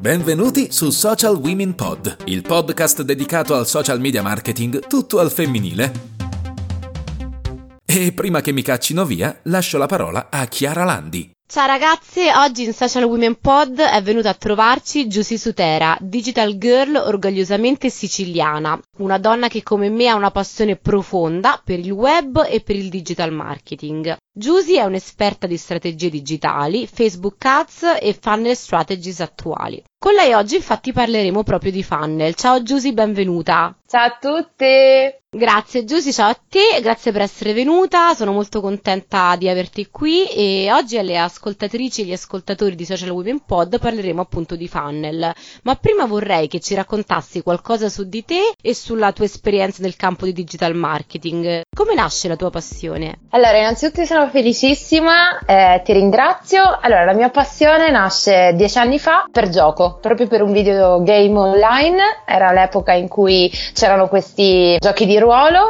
Benvenuti su Social Women Pod, il podcast dedicato al social media marketing tutto al femminile. E prima che mi caccino via, lascio la parola a Chiara Landi. Ciao ragazze, oggi in Social Women Pod è venuta a trovarci Giusy Sutera, digital girl orgogliosamente siciliana, una donna che come me ha una passione profonda per il web e per il digital marketing. Giusy è un'esperta di strategie digitali, Facebook Ads e funnel strategies attuali. Con lei oggi infatti parleremo proprio di funnel. Ciao Giusy, benvenuta. Ciao a tutti! Grazie Giusy, ciao a te, grazie per essere venuta, sono molto contenta di averti qui e oggi alle ascoltatrici e agli ascoltatori di Social Women Pod parleremo appunto di funnel. Ma prima vorrei che ci raccontassi qualcosa su di te e sulla tua esperienza nel campo di digital marketing. Come nasce la tua passione? Allora, innanzitutto sono felicissima, eh, ti ringrazio. Allora, la mia passione nasce dieci anni fa per gioco, proprio per un videogame online. Era l'epoca in cui c'erano questi giochi di ruolo.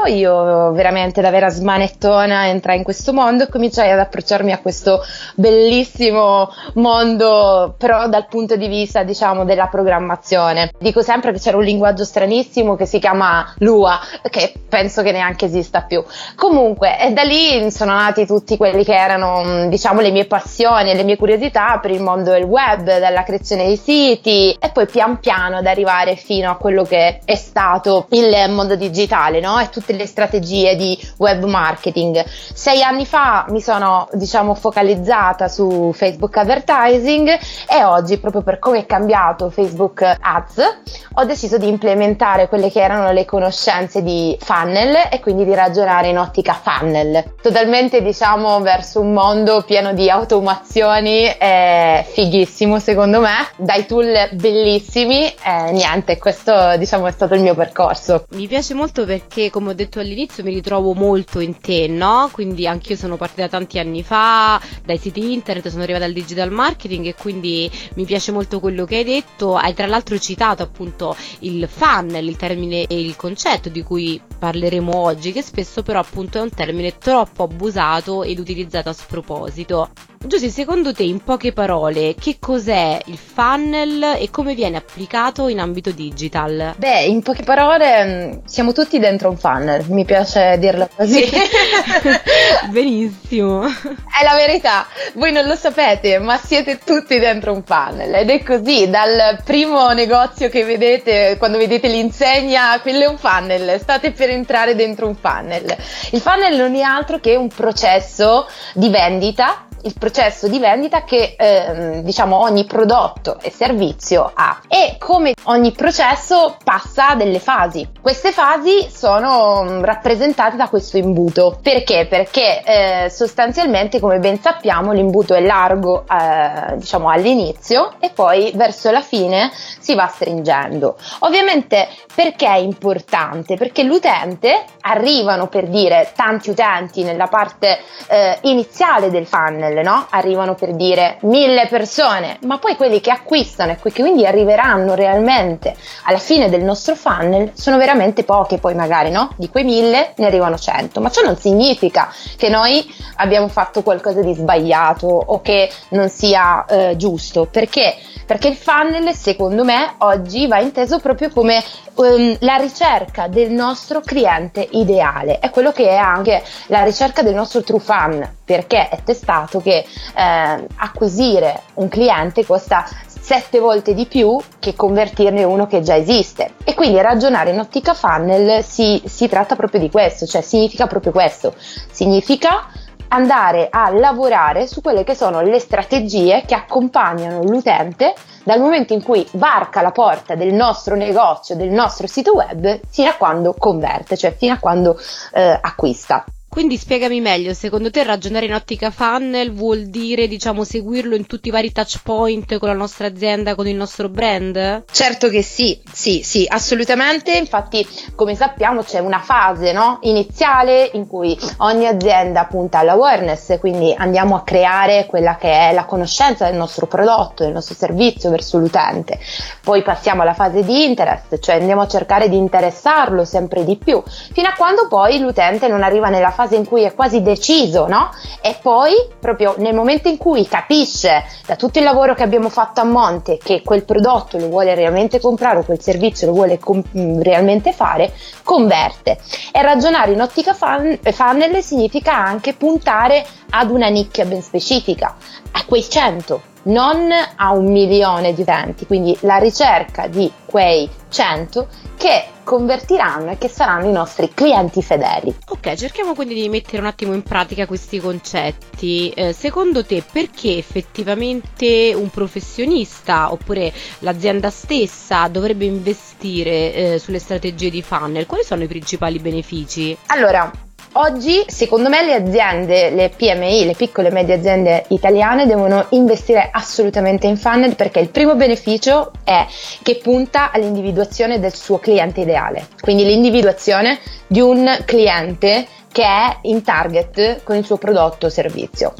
Io veramente da vera smanettona entrai in questo mondo e cominciai ad approcciarmi a questo bellissimo mondo, però dal punto di vista, diciamo, della programmazione. Dico sempre che c'era un linguaggio stranissimo che si chiama Lua, che penso che neanche esista più. Comunque, e da lì sono nati tutti quelli che erano, diciamo, le mie passioni e le mie curiosità per il mondo del web, dalla creazione dei siti e poi pian piano ad arrivare fino a quello che è stato il mondo digitale no? e tutte le strategie di web marketing. Sei anni fa mi sono diciamo focalizzata su Facebook advertising e oggi proprio per come è cambiato Facebook Ads ho deciso di implementare quelle che erano le conoscenze di funnel e quindi di ragionare in ottica funnel. Totalmente diciamo verso un mondo pieno di automazioni è fighissimo secondo me, dai tool bellissimi e niente, questo diciamo è stato il mio percorso. Mi piace molto perché, come ho detto all'inizio, mi ritrovo molto in te, no? Quindi anch'io sono partita tanti anni fa dai siti internet, sono arrivata al digital marketing e quindi mi piace molto quello che hai detto. Hai tra l'altro citato appunto il funnel, il termine e il concetto di cui parleremo oggi, che spesso però appunto è un termine troppo abusato ed utilizzato a sproposito. Giusy, secondo te, in poche parole, che cos'è il funnel e come viene applicato in ambito digital? Beh, in poche parole, mm, siamo tutti dentro un funnel, mi piace dirlo così. Sì. Benissimo. È la verità, voi non lo sapete, ma siete tutti dentro un funnel ed è così, dal primo negozio che vedete, quando vedete l'insegna, quello è un funnel, state per entrare dentro un funnel. Il funnel non è altro che un processo di vendita il processo di vendita che eh, diciamo ogni prodotto e servizio ha e come ogni processo passa delle fasi. Queste fasi sono mm, rappresentate da questo imbuto. Perché? Perché eh, sostanzialmente come ben sappiamo l'imbuto è largo eh, diciamo all'inizio e poi verso la fine si va stringendo. Ovviamente perché è importante? Perché l'utente arrivano per dire tanti utenti nella parte eh, iniziale del funnel no? Arrivano per dire mille persone, ma poi quelli che acquistano e che quindi arriveranno realmente alla fine del nostro funnel sono veramente poche, poi magari no? Di quei mille ne arrivano cento, ma ciò non significa che noi abbiamo fatto qualcosa di sbagliato o che non sia eh, giusto, perché? Perché il funnel, secondo me, oggi va inteso proprio come um, la ricerca del nostro cliente ideale. È quello che è anche la ricerca del nostro true fan, perché è testato che eh, acquisire un cliente costa sette volte di più che convertirne uno che già esiste. E quindi ragionare in ottica funnel si, si tratta proprio di questo, cioè significa proprio questo. Significa andare a lavorare su quelle che sono le strategie che accompagnano l'utente dal momento in cui varca la porta del nostro negozio, del nostro sito web, fino a quando converte, cioè fino a quando eh, acquista. Quindi spiegami meglio, secondo te ragionare in ottica funnel vuol dire, diciamo, seguirlo in tutti i vari touch point con la nostra azienda, con il nostro brand? Certo che sì, sì, sì, assolutamente. Infatti, come sappiamo, c'è una fase no? iniziale in cui ogni azienda punta all'awareness, quindi andiamo a creare quella che è la conoscenza del nostro prodotto, del nostro servizio verso l'utente. Poi passiamo alla fase di interest, cioè andiamo a cercare di interessarlo sempre di più, fino a quando poi l'utente non arriva nella fase fase in cui è quasi deciso, no? E poi proprio nel momento in cui capisce da tutto il lavoro che abbiamo fatto a monte che quel prodotto lo vuole realmente comprare o quel servizio lo vuole com- mm, realmente fare, converte. E ragionare in ottica fan- funnel significa anche puntare ad una nicchia ben specifica, a quei 100 non a un milione di utenti, quindi la ricerca di quei 100 che convertiranno e che saranno i nostri clienti fedeli. Ok, cerchiamo quindi di mettere un attimo in pratica questi concetti. Eh, secondo te perché effettivamente un professionista oppure l'azienda stessa dovrebbe investire eh, sulle strategie di funnel? Quali sono i principali benefici? Allora, Oggi, secondo me, le aziende, le PMI, le piccole e medie aziende italiane devono investire assolutamente in funnel perché il primo beneficio è che punta all'individuazione del suo cliente ideale, quindi l'individuazione di un cliente che è in target con il suo prodotto o servizio.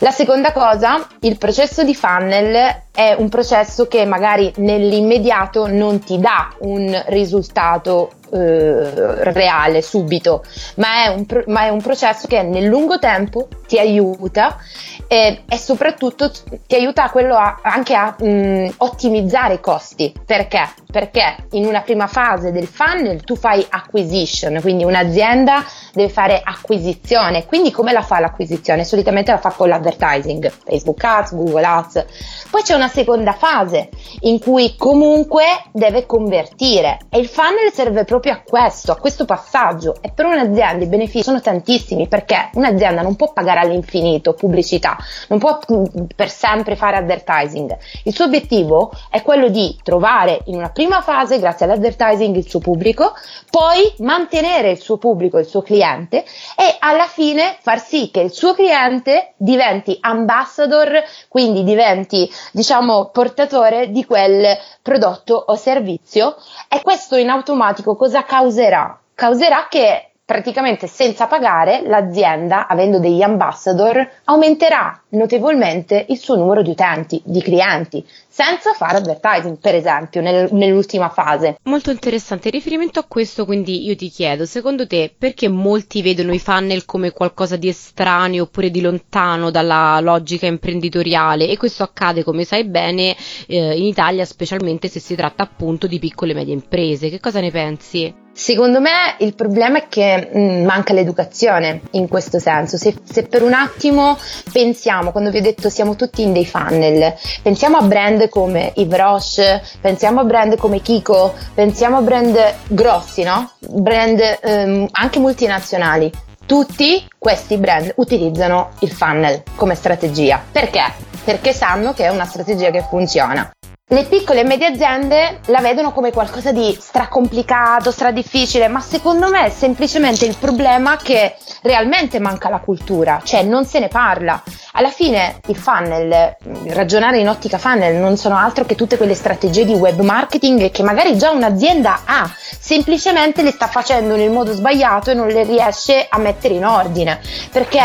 La seconda cosa, il processo di funnel è un processo che magari nell'immediato non ti dà un risultato eh, reale subito, ma è, un, ma è, un, processo che nel lungo tempo ti aiuta e, e soprattutto ti aiuta a anche a mh, ottimizzare i costi. Perché? Perché in una prima fase del funnel tu fai acquisition, quindi un'azienda deve fare acquisizione. Quindi come la fa l'acquisizione? Solitamente la fa con l'advertising, Facebook Ads, Google Ads. Poi c'è una seconda fase in cui comunque deve convertire e il funnel serve proprio a questo, a questo passaggio e per un'azienda i benefici sono tantissimi perché un'azienda non può pagare all'infinito pubblicità, non può mm, per sempre fare advertising. Il suo obiettivo è quello di trovare in una prima fase, grazie all'advertising, il suo pubblico, poi mantenere il suo pubblico, il suo cliente e alla fine far sì che il suo cliente diventi ambassador, quindi diventi, diciamo, portatore di quel prodotto o servizio e questo in automatico cosa causerà? Causerà che praticamente senza pagare l'azienda, avendo degli ambassador, aumenterà notevolmente il suo numero di utenti, di clienti, senza fare advertising, per esempio, nel, nell'ultima fase. Molto interessante. In riferimento a questo, quindi io ti chiedo, secondo te, perché molti vedono i funnel come qualcosa di estraneo oppure di lontano dalla logica imprenditoriale? E questo accade, come sai bene, eh, in Italia, specialmente se si tratta appunto di piccole e medie imprese. Che cosa ne pensi? Secondo me il problema è che mh, mm, manca l'educazione in questo senso. Se, se, per un attimo pensiamo, quando vi ho detto siamo tutti in dei funnel, pensiamo a brand come Yves Roche, pensiamo a brand come Kiko, pensiamo a brand grossi, no? Brand ehm, anche multinazionali. Tutti questi brand utilizzano il funnel come strategia. Perché? Perché sanno che è una strategia che funziona. Le piccole e medie aziende la vedono come qualcosa di stracomplicato, stradifficile, ma secondo me è semplicemente il problema che realmente manca la cultura, cioè non se ne parla. Alla fine il funnel, ragionare in ottica funnel non sono altro che tutte quelle strategie di web marketing che magari già un'azienda ha, semplicemente le sta facendo nel modo sbagliato e non le riesce a mettere in ordine, perché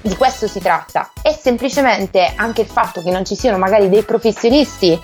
di questo si tratta. È semplicemente anche il fatto che non ci siano magari dei professionisti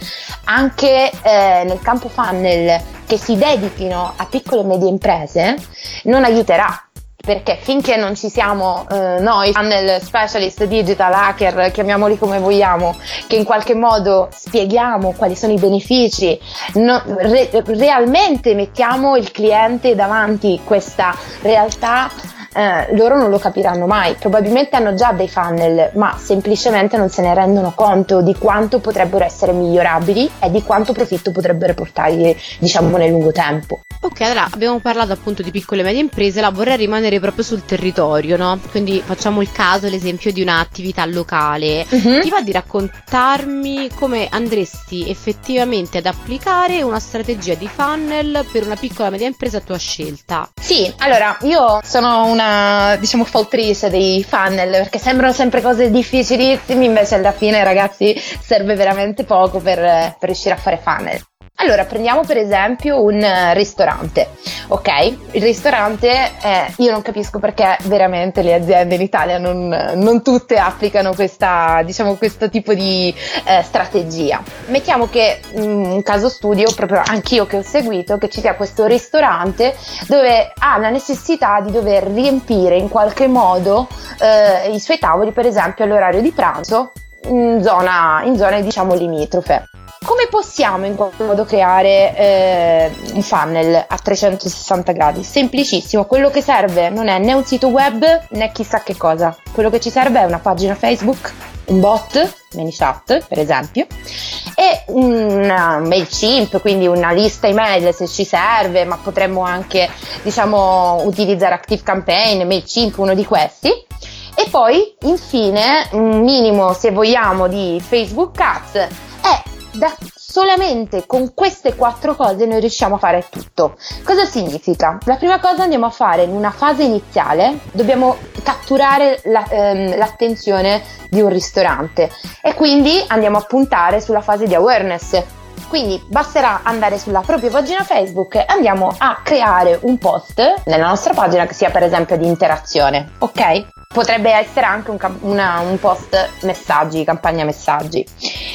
anche eh, nel campo funnel che si dedichino a piccole e medie imprese non aiuterà perché finché non ci siamo eh, noi, funnel specialist, digital hacker, chiamiamoli come vogliamo, che in qualche modo spieghiamo quali sono i benefici, no, re, realmente mettiamo il cliente davanti questa realtà eh, loro non lo capiranno mai. Probabilmente hanno già dei funnel, ma semplicemente non se ne rendono conto di quanto potrebbero essere migliorabili e di quanto profitto potrebbero portargli, diciamo, nel lungo tempo. Ok, allora abbiamo parlato appunto di piccole e medie imprese, la vorrei rimanere proprio sul territorio, no? Quindi facciamo il caso, l'esempio di un'attività locale. Uh-huh. Ti va di raccontarmi come andresti effettivamente ad applicare una strategia di funnel per una piccola e media impresa a tua scelta? Sì, allora io sono una, diciamo, fautrice dei funnel perché sembrano sempre cose difficilissime, invece alla fine ragazzi serve veramente poco per, per riuscire a fare funnel. Allora, prendiamo per esempio un ristorante, ok? Il ristorante, eh, io non capisco perché veramente le aziende in Italia non, non tutte applicano questa, diciamo, questo tipo di eh, strategia. Mettiamo che mm, un caso studio, proprio anch'io che ho seguito, che ci sia questo ristorante dove ha la necessità di dover riempire in qualche modo eh, i suoi tavoli, per esempio all'orario di pranzo, in, zona, in zone diciamo limitrofe. Come possiamo in qualche modo creare eh, un funnel a 360 gradi? Semplicissimo, quello che serve non è né un sito web né chissà che cosa, quello che ci serve è una pagina Facebook, un bot, ManyChat per esempio, e una MailChimp, quindi una lista email se ci serve, ma potremmo anche diciamo utilizzare ActiveCampaign, MailChimp, uno di questi. E poi infine un minimo se vogliamo di Facebook Ads è da solamente con queste quattro cose noi riusciamo a fare tutto. Cosa significa? La prima cosa andiamo a fare in una fase iniziale, dobbiamo catturare la, ehm, l'attenzione di un ristorante e quindi andiamo a puntare sulla fase di awareness. Quindi basterà andare sulla propria pagina Facebook e andiamo a creare un post nella nostra pagina che sia per esempio di interazione, ok? Potrebbe essere anche un, una, un, post messaggi, campagna messaggi.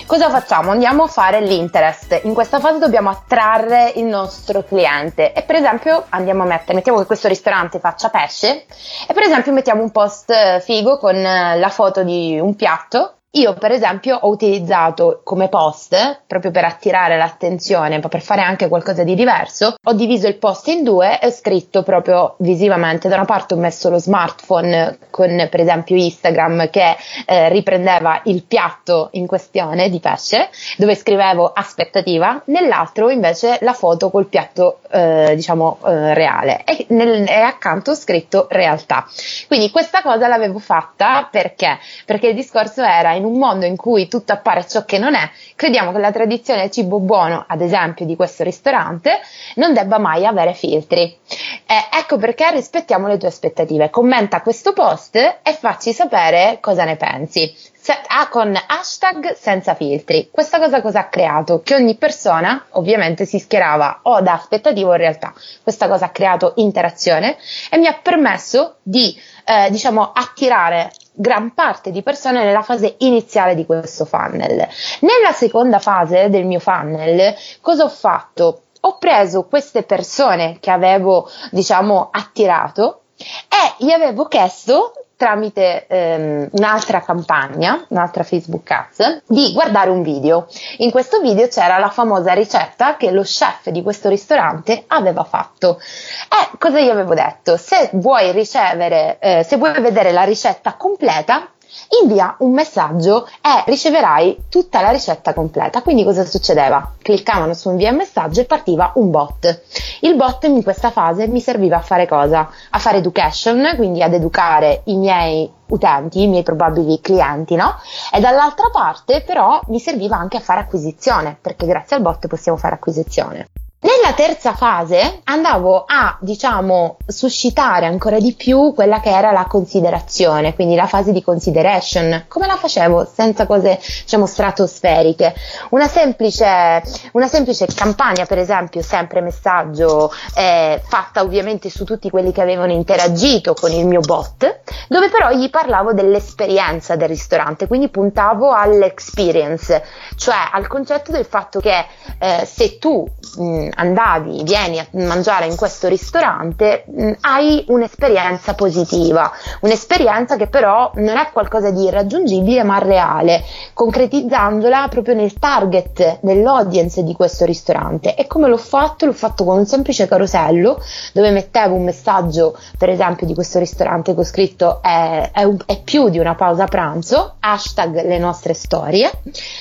Cosa facciamo? Andiamo a fare l'interest. In questa fase dobbiamo attrarre il nostro cliente e per esempio andiamo a mettere, mettiamo che questo ristorante faccia pesce e per esempio mettiamo un post figo con la foto di un piatto io per esempio ho utilizzato come post, proprio per attirare l'attenzione, ma per fare anche qualcosa di diverso, ho diviso il post in due e ho scritto proprio visivamente, da una parte ho messo lo smartphone con per esempio Instagram che eh, riprendeva il piatto in questione di pesce, dove scrivevo aspettativa, nell'altro invece la foto col piatto eh, diciamo eh, reale e, nel, e accanto ho scritto realtà. Quindi questa cosa l'avevo fatta perché? Perché il discorso era in un mondo in cui tutto appare ciò che non è, crediamo che la tradizione del cibo buono, ad esempio di questo ristorante, non debba mai avere filtri. Eh, ecco perché rispettiamo le tue aspettative. Commenta questo post e facci sapere cosa ne pensi. Se, ah, con hashtag senza filtri. Questa cosa cosa ha creato? Che ogni persona ovviamente si schierava o da aspettativa o in realtà. Questa cosa ha creato interazione e mi ha permesso di eh, diciamo attirare gran parte di persone nella fase iniziale di questo funnel. Nella seconda fase del mio funnel, cosa ho fatto? Ho preso queste persone che avevo, diciamo, attirato e gli avevo chiesto tramite ehm, un'altra campagna, un'altra Facebook Ads, di guardare un video. In questo video c'era la famosa ricetta che lo chef di questo ristorante aveva fatto. E cosa gli avevo detto? Se vuoi ricevere, eh, se vuoi vedere la ricetta completa, invia un messaggio e riceverai tutta la ricetta completa. Quindi cosa succedeva? Cliccavano su invia messaggio e partiva un bot. Il bot in questa fase mi serviva a fare cosa? A fare education, quindi ad educare i miei utenti, i miei probabili clienti, no? E dall'altra parte però mi serviva anche a fare acquisizione, perché grazie al bot possiamo fare acquisizione. Nella terza fase andavo a, diciamo, suscitare ancora di più quella che era la considerazione, quindi la fase di consideration. Come la facevo? Senza cose, diciamo, stratosferiche. Una semplice, una semplice campagna, per esempio, sempre messaggio, eh, fatta ovviamente su tutti quelli che avevano interagito con il mio bot, dove però gli parlavo dell'esperienza del ristorante, quindi puntavo all'experience, cioè al concetto del fatto che eh, se tu mh, andavi, vieni a mangiare in questo ristorante, mh, hai un'esperienza positiva, un'esperienza che però non è qualcosa di irraggiungibile ma reale, concretizzandola proprio nel target, nell'audience di questo ristorante. E come l'ho fatto? L'ho fatto con un semplice carosello dove mettevo un messaggio, per esempio, di questo ristorante che ho scritto è, è, un, è più di una pausa pranzo, hashtag le nostre storie,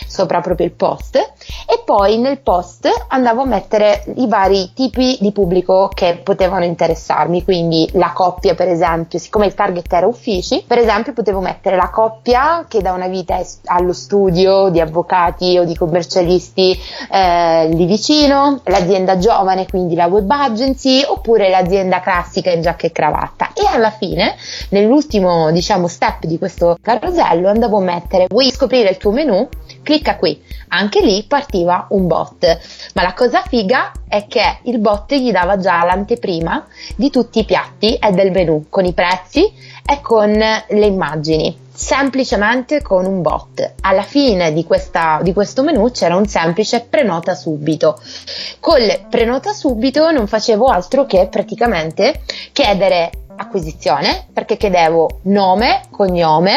sopra proprio il post, e poi nel post andavo a mettere i vari tipi di pubblico che potevano interessarmi, quindi la coppia per esempio, siccome il target era uffici, per esempio potevo mettere la coppia che da una vita è allo studio di avvocati o di commercialisti eh, lì vicino, l'azienda giovane, quindi la web agency, oppure l'azienda classica in giacca e cravatta. E alla fine, nell'ultimo diciamo step di questo carosello, andavo a mettere vuoi scoprire il tuo menu? Clicca qui Anche lì partiva un bot, ma la cosa figa è che il bot gli dava già l'anteprima di tutti i piatti e del menù, con i prezzi e con le immagini semplicemente con un bot. Alla fine di, questa, di questo menu c'era un semplice prenota subito. Col prenota subito non facevo altro che praticamente chiedere acquisizione perché chiedevo nome, cognome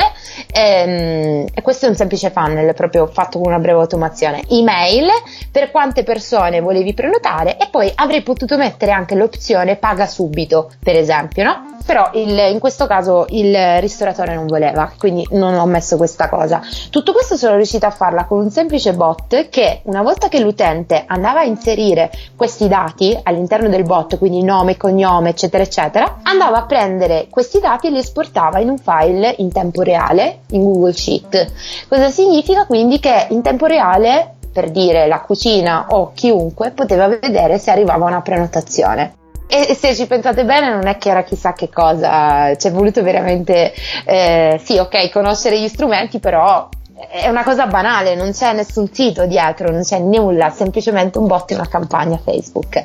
ehm, e questo è un semplice funnel proprio fatto con una breve automazione, email per quante persone volevi prenotare e poi avrei potuto mettere anche l'opzione paga subito per esempio no? però il, in questo caso il ristoratore non voleva, quindi non ho messo questa cosa. Tutto questo sono riuscita a farla con un semplice bot che una volta che l'utente andava a inserire questi dati all'interno del bot, quindi nome, cognome, eccetera, eccetera, andava a prendere questi dati e li esportava in un file in tempo reale in Google Sheet. Cosa significa quindi che in tempo reale per dire la cucina o chiunque poteva vedere se arrivava una prenotazione. E se ci pensate bene, non è che era chissà che cosa, ci è voluto veramente, eh, sì, ok, conoscere gli strumenti, però è una cosa banale, non c'è nessun sito dietro, non c'è nulla, semplicemente un bot e una campagna Facebook.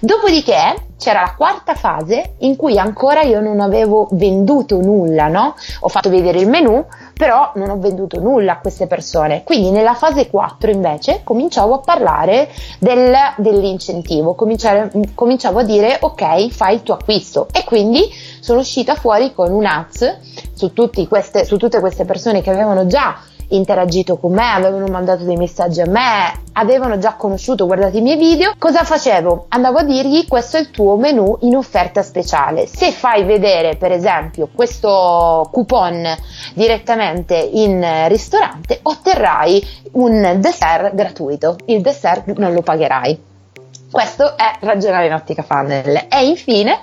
Dopodiché c'era la quarta fase in cui ancora io non avevo venduto nulla, no? Ho fatto vedere il menu, però non ho venduto nulla a queste persone. Quindi nella fase 4 invece cominciavo a parlare del, dell'incentivo, cominciavo a dire ok, fai il tuo acquisto e quindi sono uscita fuori con un ads su, su tutte queste persone che avevano già interagito con me, avevano mandato dei messaggi a me, avevano già conosciuto, guardato i miei video, cosa facevo? Andavo a dirgli questo è il tuo menu in offerta speciale. Se fai vedere per esempio questo coupon direttamente in ristorante, otterrai un dessert gratuito. Il dessert non lo pagherai. Questo è ragionare in ottica funnel. E infine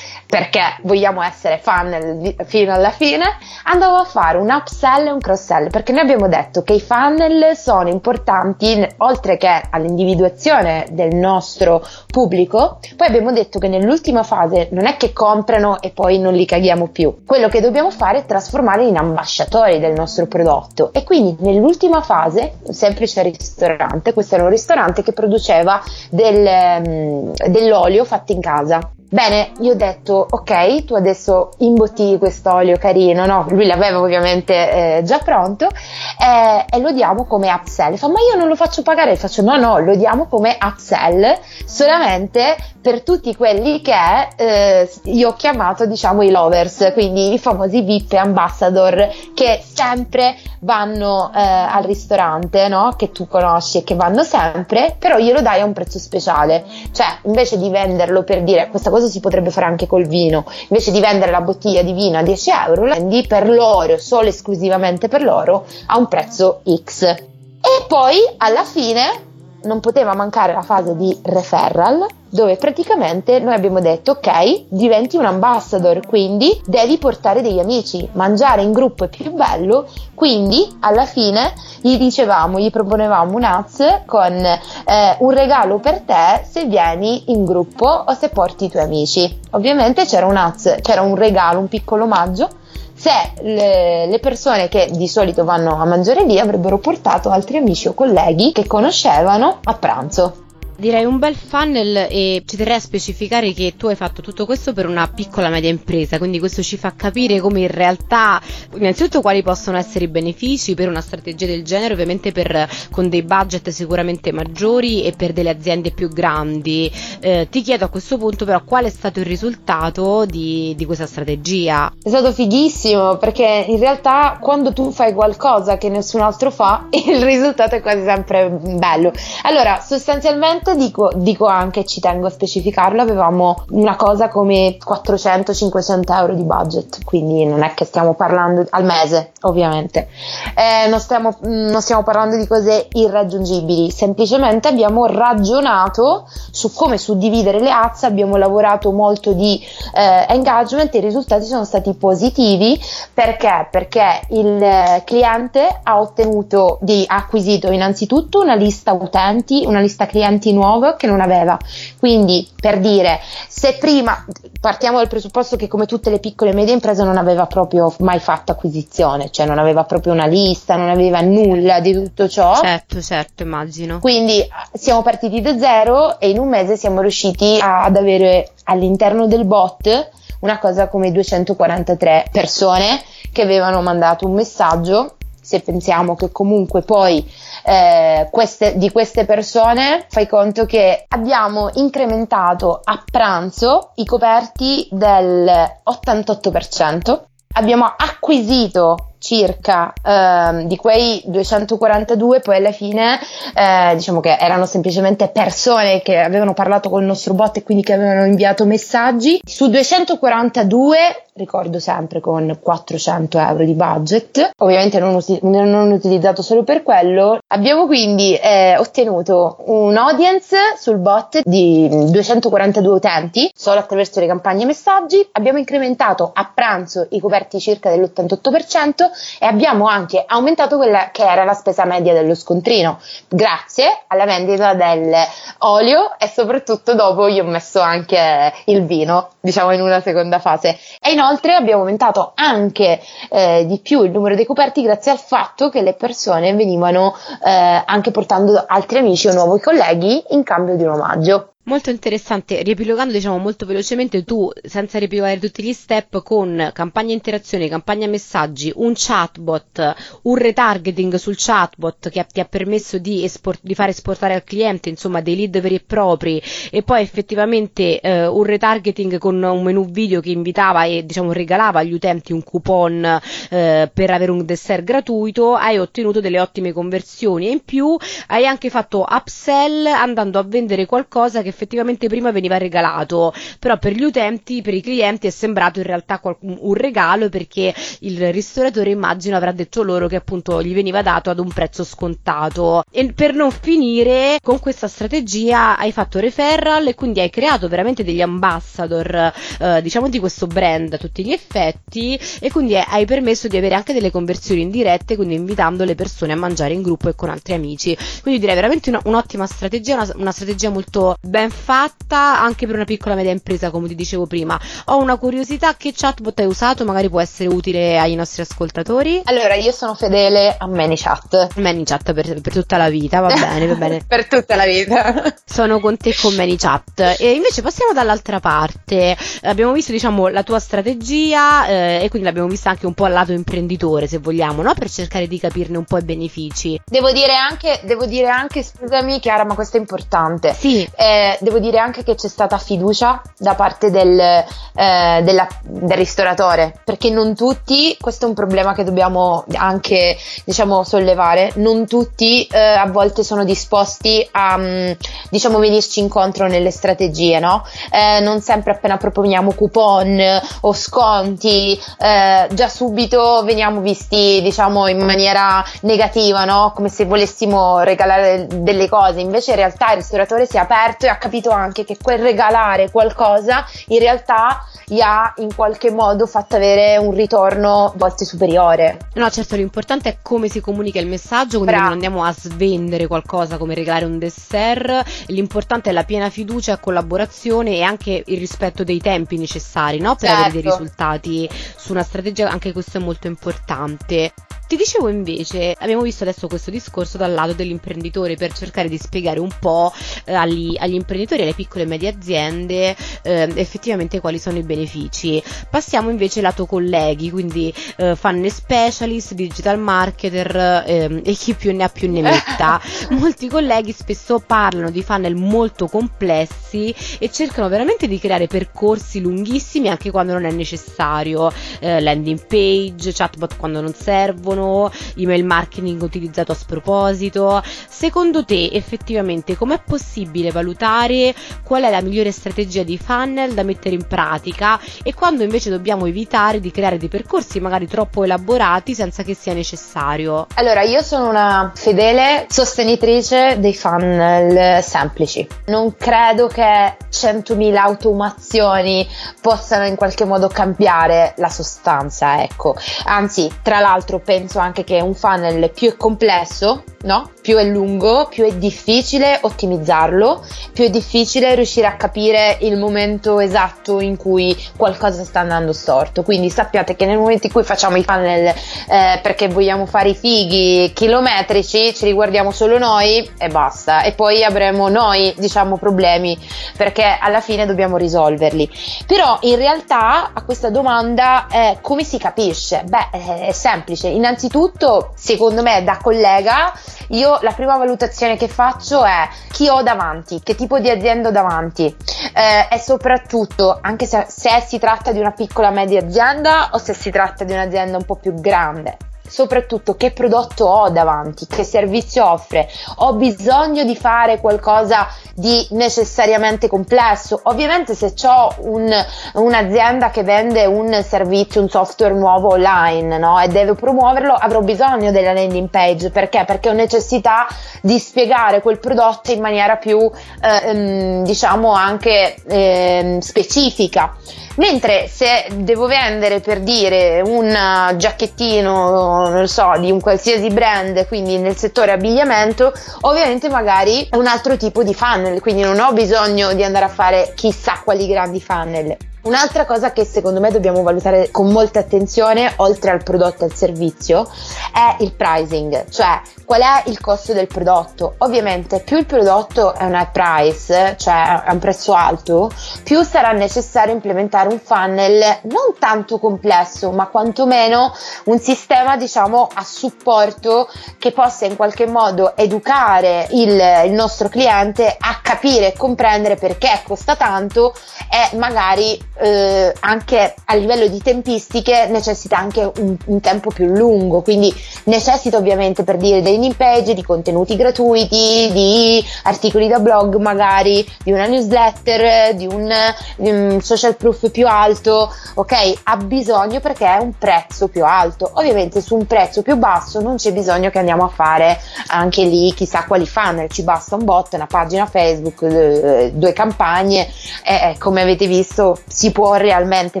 perché vogliamo essere funnel fino alla fine, andavo a fare un upsell e un cross sell perché noi abbiamo detto che i funnel sono importanti oltre che all'individuazione del nostro pubblico, poi abbiamo detto che nell'ultima fase non è che comprano e poi non li caghiamo più, quello che dobbiamo fare è trasformarli in ambasciatori del nostro prodotto. E quindi nell'ultima fase, un semplice ristorante, questo era un ristorante che produceva del, mm, dell'olio fatto in casa Bene, io ho detto, ok, tu adesso imbottigli quest'olio carino, no? Lui l'aveva ovviamente eh, già pronto eh, e lo diamo come upsell. Fa, ma io non lo faccio pagare, faccio no, no, lo diamo come upsell solamente per tutti quelli che eh, io ho chiamato, diciamo, i lovers, quindi i famosi VIP ambassador che sempre vanno eh, al ristorante, no? Che tu conosci e che vanno sempre, però glielo dai a un prezzo speciale. Cioè, invece di venderlo per dire questa cosa cosa si potrebbe fare anche col vino. Invece di vendere la bottiglia di vino a 10 euro, la vendi per loro, solo esclusivamente per loro, a un prezzo X. E poi alla fine non poteva mancare la fase di referral dove praticamente noi abbiamo detto ok diventi un ambassador quindi devi portare degli amici mangiare in gruppo è più bello. Quindi alla fine gli dicevamo gli proponevamo un ads con eh, un regalo per te se vieni in gruppo o se porti i tuoi amici. Ovviamente c'era un ads c'era un regalo un piccolo omaggio. Se le, le, persone che di solito vanno a mangiare lì avrebbero portato altri amici o colleghi che conoscevano a pranzo. Direi un bel funnel e ci terrei a specificare che tu hai fatto tutto questo per una piccola media impresa, quindi questo ci fa capire come in realtà, innanzitutto quali possono essere i benefici per una strategia del genere, ovviamente per, con dei budget sicuramente maggiori e per delle aziende più grandi. Eh, ti chiedo a questo punto però qual è stato il risultato di, di questa strategia? È stato fighissimo perché in realtà quando tu fai qualcosa che nessun altro fa, il risultato è quasi sempre bello. Allora, sostanzialmente dico, dico anche, ci tengo a specificarlo, avevamo una cosa come 400-500 euro di budget, quindi non è che stiamo parlando al mese, ovviamente. Eh, non, stiamo, non stiamo parlando di cose irraggiungibili, semplicemente abbiamo ragionato su come suddividere le azze, abbiamo lavorato molto di eh, engagement e i risultati sono stati positivi perché? Perché il cliente ha ottenuto, di, ha acquisito innanzitutto una lista utenti, una lista clienti nuovo che non aveva. Quindi, per dire, se prima partiamo dal presupposto che come tutte le piccole e medie imprese non aveva proprio mai fatto acquisizione, cioè non aveva proprio una lista, non aveva nulla di tutto ciò. Certo, certo, immagino. Quindi siamo partiti da zero e in un mese siamo riusciti ad avere all'interno del bot una cosa come 243 persone che avevano mandato un messaggio se pensiamo che comunque poi eh, queste, di queste persone fai conto che abbiamo incrementato a pranzo i coperti del 88%, abbiamo acquisito circa eh, di quei 242 poi alla fine eh, diciamo che erano semplicemente persone che avevano parlato con il nostro bot e quindi che avevano inviato messaggi su 242 ricordo sempre con 400 euro di budget, ovviamente non, usi- non utilizzato solo per quello. Abbiamo quindi eh, ottenuto un audience sul bot di 242 utenti solo attraverso le campagne messaggi, abbiamo incrementato a pranzo i coperti circa dell'88% e abbiamo anche aumentato quella che era la spesa media dello scontrino, grazie alla vendita dell'olio e soprattutto dopo gli ho messo anche il vino, diciamo in una seconda fase. E inoltre abbiamo aumentato anche eh, di più il numero dei coperti grazie al fatto che le persone venivano eh, anche portando altri amici o nuovi colleghi in cambio di un omaggio. Molto interessante, riepilogando diciamo molto velocemente, tu senza riepilogare tutti gli step con campagna interazione, campagna messaggi, un chatbot, un retargeting sul chatbot che ti ha permesso di, esport- di fare esportare al cliente insomma dei lead veri e propri e poi effettivamente eh, un retargeting con un menu video che invitava e diciamo regalava agli utenti un coupon eh, per avere un dessert gratuito, hai ottenuto delle ottime conversioni e in più hai anche fatto upsell andando a vendere qualcosa che effettivamente prima veniva regalato, però per gli utenti, per i clienti è sembrato in realtà un regalo perché il ristoratore immagino avrà detto loro che appunto gli veniva dato ad un prezzo scontato. E per non finire con questa strategia hai fatto referral e quindi hai creato veramente degli ambassador eh, diciamo di questo brand a tutti gli effetti e quindi hai permesso di avere anche delle conversioni indirette, quindi invitando le persone a mangiare in gruppo e con altri amici. Quindi direi veramente una, un'ottima strategia, una, una strategia molto ben ben fatta anche per una piccola media impresa, come ti dicevo prima. Ho una curiosità, che chatbot hai usato? Magari può essere utile ai nostri ascoltatori. Allora, io sono fedele a ManyChat. ManyChat per, per tutta la vita, va bene, va bene. per tutta la vita. Sono con te con ManyChat. E invece passiamo dall'altra parte. Abbiamo visto, diciamo, la tua strategia eh, e quindi l'abbiamo vista anche un po' al lato imprenditore, se vogliamo, no? Per cercare di capirne un po' i benefici. Devo dire anche, devo dire anche scusami Chiara, ma questo è importante. Sì. Eh, devo dire anche che c'è stata fiducia da parte del, eh, della, del ristoratore, perché non tutti, questo è un problema che dobbiamo anche diciamo sollevare, non tutti eh, a volte sono disposti a mm, diciamo venirci incontro nelle strategie, no? Eh, non sempre appena proponiamo coupon o sconti, eh, già subito veniamo visti diciamo in maniera negativa, no? Come se volessimo regalare delle cose, invece in realtà il ristoratore si è aperto e ha capito anche che quel regalare qualcosa in realtà gli ha in qualche modo fatto avere un ritorno a volte superiore. No, certo, l'importante è come si comunica il messaggio, quindi non andiamo a svendere qualcosa come regalare un dessert, l'importante è la piena fiducia e collaborazione e anche il rispetto dei tempi necessari, no? Per certo. avere dei certo. risultati su una strategia, anche questo è molto importante. Ti dicevo invece, abbiamo visto adesso questo discorso dal lato dell'imprenditore per cercare di spiegare un po' eh, agli, agli, imprenditori e alle piccole e medie aziende eh, effettivamente quali sono i benefici. Passiamo invece lato colleghi, quindi eh, fanne specialist, digital marketer ehm, e chi più ne ha più ne metta. Molti colleghi spesso parlano di funnel molto complessi e cercano veramente di creare percorsi lunghissimi anche quando non è necessario, eh, landing page, chatbot quando non servono sono, email marketing utilizzato a sproposito. Secondo te effettivamente com'è possibile valutare qual è la migliore strategia di funnel da mettere in pratica e quando invece dobbiamo evitare di creare dei percorsi magari troppo elaborati senza che sia necessario? Allora, io sono una fedele sostenitrice dei funnel semplici. Non credo che 100.000 automazioni possano in qualche modo cambiare la sostanza, ecco. Anzi, tra l'altro penso anche che un funnel più è complesso, no? Più è lungo, più è difficile ottimizzarlo, più è difficile riuscire a capire il momento esatto in cui qualcosa sta andando storto. Quindi sappiate che nel momento in cui facciamo i funnel eh, perché vogliamo fare i fighi chilometrici, ci riguardiamo solo noi e basta. E poi avremo noi, diciamo, problemi perché alla fine dobbiamo risolverli. Però in realtà a questa domanda eh, come si capisce? Beh, è semplice. Innanzitutto, secondo me, da collega, io la prima valutazione che faccio è chi ho davanti, che tipo di azienda ho davanti. Eh, e soprattutto anche se, se si tratta di una piccola media azienda o se si tratta di un'azienda un po' più grande soprattutto che prodotto ho davanti, che servizio offre, ho bisogno di fare qualcosa di necessariamente complesso. Ovviamente se ho un, un'azienda che vende un servizio, un software nuovo online no? e deve promuoverlo, avrò bisogno della landing page perché? Perché ho necessità di spiegare quel prodotto in maniera più eh, ehm, diciamo anche eh, specifica. Mentre se devo vendere per dire un giacchettino, non so, di un qualsiasi brand, quindi nel settore abbigliamento, ovviamente magari un altro tipo di funnel, quindi non ho bisogno di andare a fare chissà quali grandi funnel. Un'altra cosa che secondo me dobbiamo valutare con molta attenzione, oltre al prodotto e al servizio, è il pricing, cioè qual è il costo del prodotto. Ovviamente più il prodotto è un high price, cioè a un prezzo alto, più sarà necessario implementare un funnel non tanto complesso, ma quantomeno un sistema diciamo a supporto che possa in qualche modo educare il, il nostro cliente a capire e comprendere perché costa tanto e magari eh, anche a livello di tempistiche necessita anche un, un, tempo più lungo, quindi necessita ovviamente per dire dei landing page, di contenuti gratuiti, di articoli da blog magari, di una newsletter, di un, di un social proof più alto, ok? Ha bisogno perché è un prezzo più alto. Ovviamente su un prezzo più basso non c'è bisogno che andiamo a fare anche lì chissà quali funnel, ci basta un bot, una pagina Facebook, eh, due campagne e come avete visto si può realmente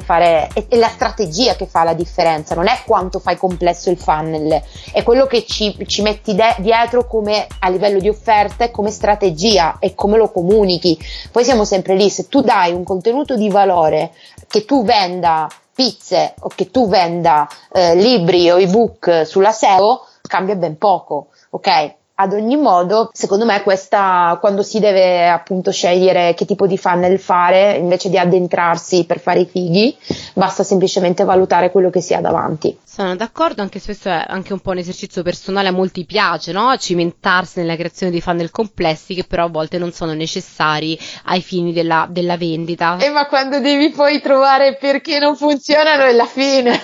fare, è, la strategia che fa la differenza, non è quanto fai complesso il funnel, è quello che ci, ci metti de- dietro come a livello di offerta e come strategia e come lo comunichi. Poi siamo sempre lì, se tu dai un contenuto di valore che tu venda pizze o che tu venda eh, libri o ebook sulla SEO, cambia ben poco, ok? Ad ogni modo, secondo me, questa quando si deve appunto scegliere che tipo di funnel fare, invece di addentrarsi per fare i fighi, basta semplicemente valutare quello che si ha davanti. Sono d'accordo, anche se questo è anche un po' un esercizio personale, a molti piace, no? Cimentarsi nella creazione di funnel complessi che però a volte non sono necessari ai fini della, della vendita. E eh, ma quando devi poi trovare perché non funzionano è la fine.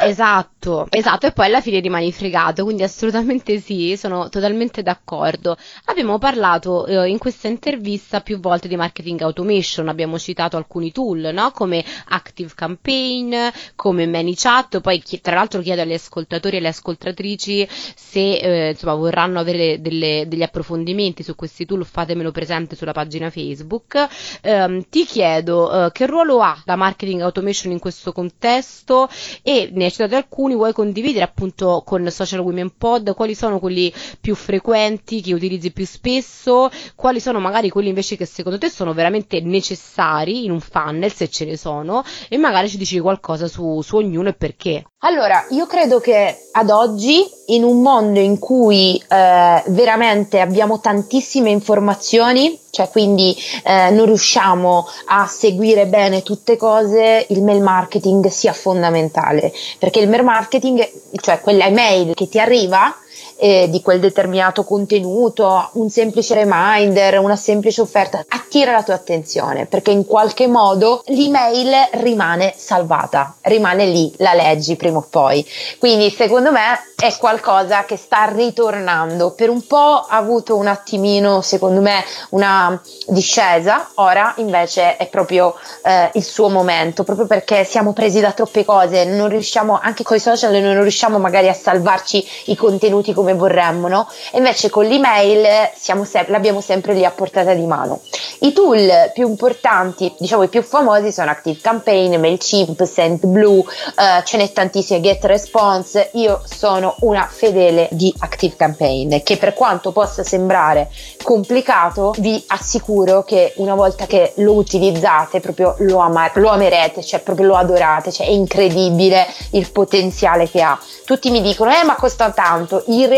esatto, esatto, e poi alla fine rimani fregato, quindi assolutamente sì, sono totalmente d'accordo. Abbiamo parlato eh, in questa intervista più volte di marketing automation, abbiamo citato alcuni tool, no? Come Active Campaign, come ManyChat, poi chi- tra l'altro chiedo agli ascoltatori e alle ascoltatrici se eh, insomma, vorranno avere delle, degli approfondimenti su questi tool, fatemelo presente sulla pagina Facebook. Eh, ti chiedo eh, che ruolo ha la marketing automation in questo contesto e ne hai citati alcuni, vuoi condividere appunto con Social Women Pod? Quali sono quelli più frequenti, che utilizzi più spesso, quali sono magari quelli invece che secondo te sono veramente necessari in un funnel, se ce ne sono, e magari ci dici qualcosa su, su ognuno e perché. Allora, io credo che ad oggi, in un mondo in cui eh, veramente abbiamo tantissime informazioni, cioè quindi eh, non riusciamo a seguire bene tutte cose, il mail marketing sia fondamentale, perché il mail marketing, cioè quella email che ti arriva, eh, di quel determinato contenuto, un semplice reminder, una semplice offerta, attira la tua attenzione perché in qualche modo l'email rimane salvata, rimane lì, la leggi prima o poi. Quindi secondo me è qualcosa che sta ritornando. Per un po' ha avuto un attimino, secondo me, una discesa, ora invece è proprio eh, il suo momento, proprio perché siamo presi da troppe cose, non riusciamo, anche con i social non riusciamo magari a salvarci i contenuti come vorremmo, no? Invece con l'email se- l'abbiamo sempre lì a portata di mano. I tool più importanti, diciamo i più famosi sono Active Campaign, MailChimp, SendBlue, uh, ce n'è tantissime, GetResponse. Io sono una fedele di Active Campaign che per quanto possa sembrare complicato, vi assicuro che una volta che lo utilizzate proprio lo, ama- lo amerete, cioè proprio lo adorate, cioè è incredibile il potenziale che ha. Tutti mi dicono, eh ma costa tanto, in realtà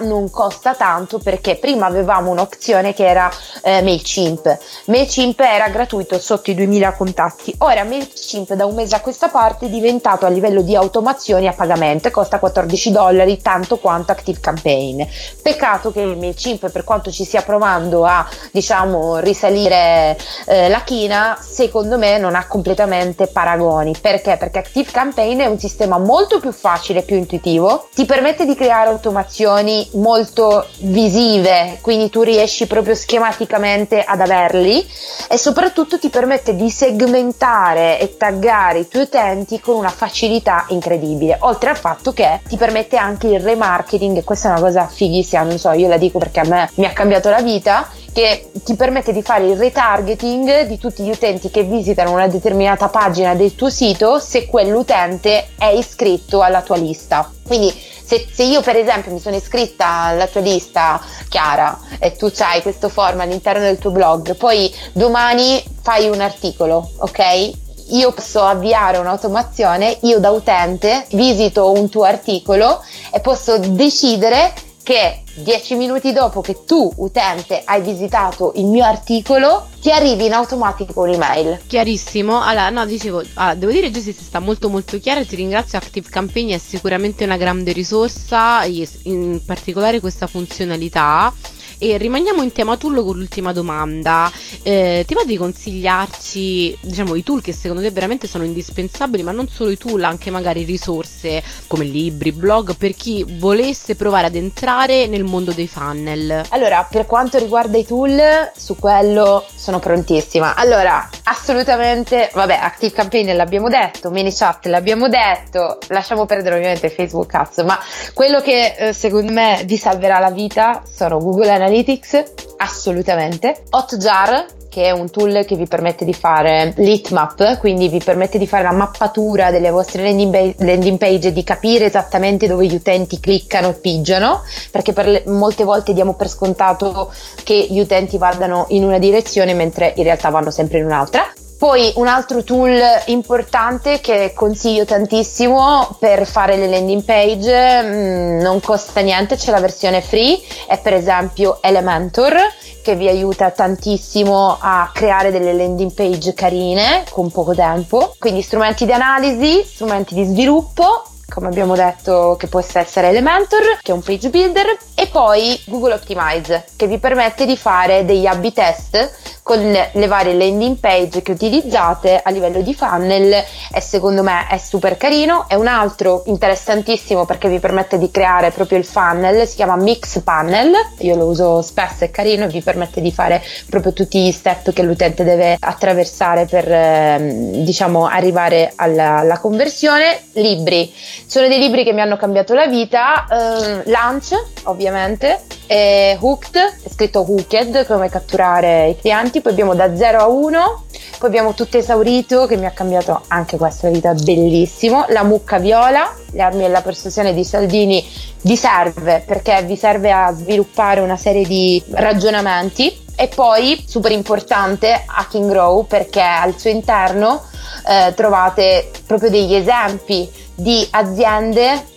non costa tanto perché prima avevamo un'opzione che era eh, MailChimp. MailChimp era gratuito sotto i 2000 contatti, ora MailChimp da un mese a questa parte è diventato a livello di automazioni a pagamento e costa 14 dollari, tanto quanto Active Campaign. Peccato che MailChimp per quanto ci stia provando a diciamo risalire eh, la china, secondo me non ha completamente paragoni. Perché? Perché Active Campaign è un sistema molto più facile, più intuitivo, ti permette di creare automazioni molto visive, quindi tu riesci proprio schematicamente ad averli e soprattutto ti permette di segmentare e taggare i tuoi utenti con una facilità incredibile, oltre al fatto che ti permette anche il remarketing e questa è una cosa fighissima, non so, io la dico perché a me mi ha cambiato la vita che ti permette di fare il retargeting di tutti gli utenti che visitano una determinata pagina del tuo sito se quell'utente è iscritto alla tua lista. Quindi se, se, io per esempio mi sono iscritta alla tua lista Chiara e tu hai questo form all'interno del tuo blog, poi domani fai un articolo, ok? Io posso avviare un'automazione, io da utente visito un tuo articolo e posso decidere che 10 minuti dopo che tu, utente, hai visitato il mio articolo, ti arrivi in automatico un'email. Chiarissimo. Allora, no, dicevo, allora, devo dire Gessi sta molto molto chiaro ti ringrazio. Active Campaign è sicuramente una grande risorsa, in particolare questa funzionalità e rimaniamo in tema tool con l'ultima domanda. Eh, ti va di consigliarci, diciamo, i tool che secondo te veramente sono indispensabili, ma non solo i tool, anche magari risorse come libri, blog, per chi volesse provare ad entrare nel mondo dei funnel? Allora, per quanto riguarda i tool, su quello sono prontissima. Allora, assolutamente, vabbè, Active Campaign l'abbiamo detto, ManyChat l'abbiamo detto, lasciamo perdere ovviamente Facebook Ads, ma quello che eh, secondo me vi salverà la vita sono Google Analytics Analytics? Assolutamente. Hotjar che è un tool che vi permette di fare l'heatmap, quindi vi permette di fare la mappatura delle vostre landing page e di capire esattamente dove gli utenti cliccano e pigiano, perché per le, molte volte diamo per scontato che gli utenti vadano in una direzione mentre in realtà vanno sempre in un'altra. Poi un altro tool importante che consiglio tantissimo per fare le landing page, mh, mm, non costa niente, c'è la versione free, è per esempio Elementor che vi aiuta tantissimo a creare delle landing page carine con poco tempo. Quindi strumenti di analisi, strumenti di sviluppo come abbiamo detto che può essere Elementor, che è un page builder, e poi Google Optimize, che vi permette di fare degli A-B test con le varie landing page che utilizzate a livello di funnel e secondo me è super carino. È un altro interessantissimo perché vi permette di creare proprio il funnel, si chiama Mix Panel, io lo uso spesso, è carino e vi permette di fare proprio tutti gli step che l'utente deve attraversare per ehm, diciamo arrivare alla, alla conversione. Libri, sono dei libri che mi hanno cambiato la vita, eh, Lunch ovviamente, e Hooked, è scritto Hooked, come catturare i clienti, poi abbiamo da 0 a 1, poi abbiamo tutto esaurito che mi ha cambiato anche questa vita bellissimo, la mucca viola, le armi e la persuasione di Saldini vi serve perché vi serve a sviluppare una serie di ragionamenti. E poi super importante Hacking Grow perché al suo interno eh, trovate proprio degli esempi di aziende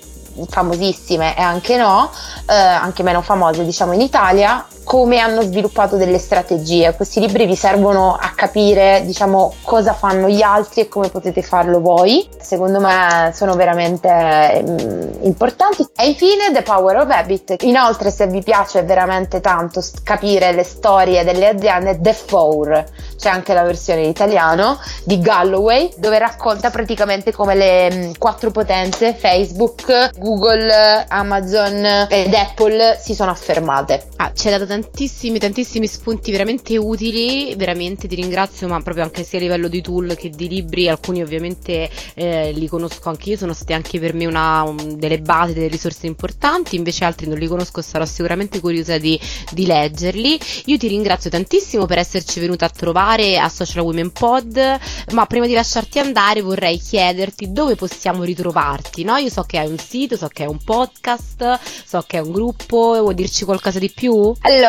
famosissime e anche no, eh, anche meno famose diciamo in Italia, come hanno sviluppato delle strategie. Questi libri vi servono a capire diciamo cosa fanno gli altri e come potete farlo voi. Secondo me sono veramente mm, importanti. E infine The Power of Habit. Inoltre se vi piace veramente tanto capire le storie delle aziende, The Four c'è anche la versione in italiano di Galloway dove racconta praticamente come le mh, quattro potenze Facebook, Google, Amazon ed Apple si sono affermate. Ah, hai dato tantissimi, tantissimi spunti veramente utili, veramente ti ringrazio, ma proprio anche sia a livello di tool che di libri, alcuni ovviamente eh, li conosco anche io, sono stati anche per me una, un, delle basi, delle risorse importanti, invece altri non li conosco, sarò sicuramente curiosa di, di leggerli. Io ti ringrazio tantissimo per esserci venuta a trovare a Social Women Pod, ma prima di lasciarti andare vorrei chiederti dove possiamo ritrovarti, no? Io so che hai un sito, so che hai un podcast, so che hai un gruppo, vuoi dirci qualcosa di più? Allora,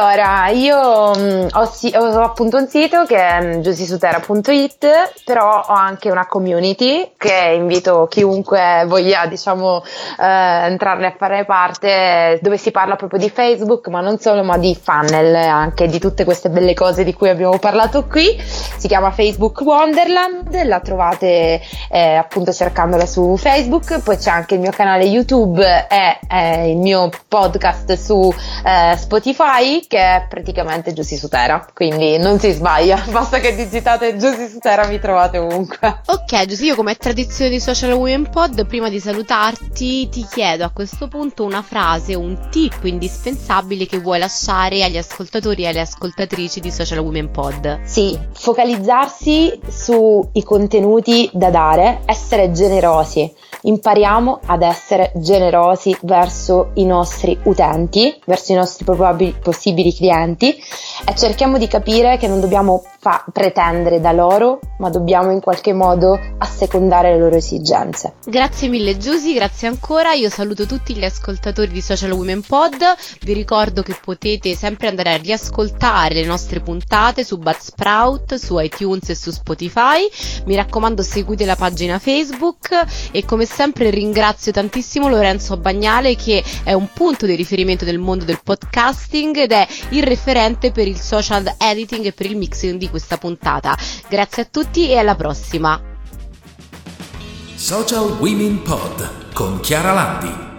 io mh, ho, ho appunto un sito che è giussisutera.it, però ho anche una community che invito chiunque voglia, diciamo, eh, entrarne a fare parte, dove si parla proprio di Facebook, ma non solo, ma di funnel, anche di tutte queste belle cose di cui abbiamo parlato qui. Si chiama Facebook Wonderland, la trovate eh, appunto cercandola su Facebook, poi c'è anche il mio canale YouTube e eh, il mio podcast su eh, Spotify che è praticamente Giussi Sutera, quindi non si sbaglia, basta che digitate Giussi Sutera mi trovate ovunque. Ok, Giussi, io come tradizione di Social Women Pod, prima di salutarti, ti chiedo a questo punto una frase, un tip indispensabile che vuoi lasciare agli ascoltatori e alle ascoltatrici di Social Women Pod. Sì, focalizzarsi sui contenuti da dare, essere generosi. Impariamo ad essere generosi verso i nostri utenti, verso i nostri probabili possibili clienti e cerchiamo di capire che non dobbiamo fa- pretendere da loro, ma dobbiamo in qualche modo assecondare le loro esigenze. Grazie mille Giusy, grazie ancora. Io saluto tutti gli ascoltatori di Social Women Pod. Vi ricordo che potete sempre andare a riascoltare le nostre puntate su Buzzsprout, su iTunes e su Spotify. Mi raccomando, seguite la pagina Facebook e come sempre ringrazio tantissimo Lorenzo Bagnale che è un punto di riferimento del mondo del podcasting ed è il referente per il social editing e per il mixing di questa puntata. Grazie a tutti e alla prossima. Social Women Pod con Chiara Landi.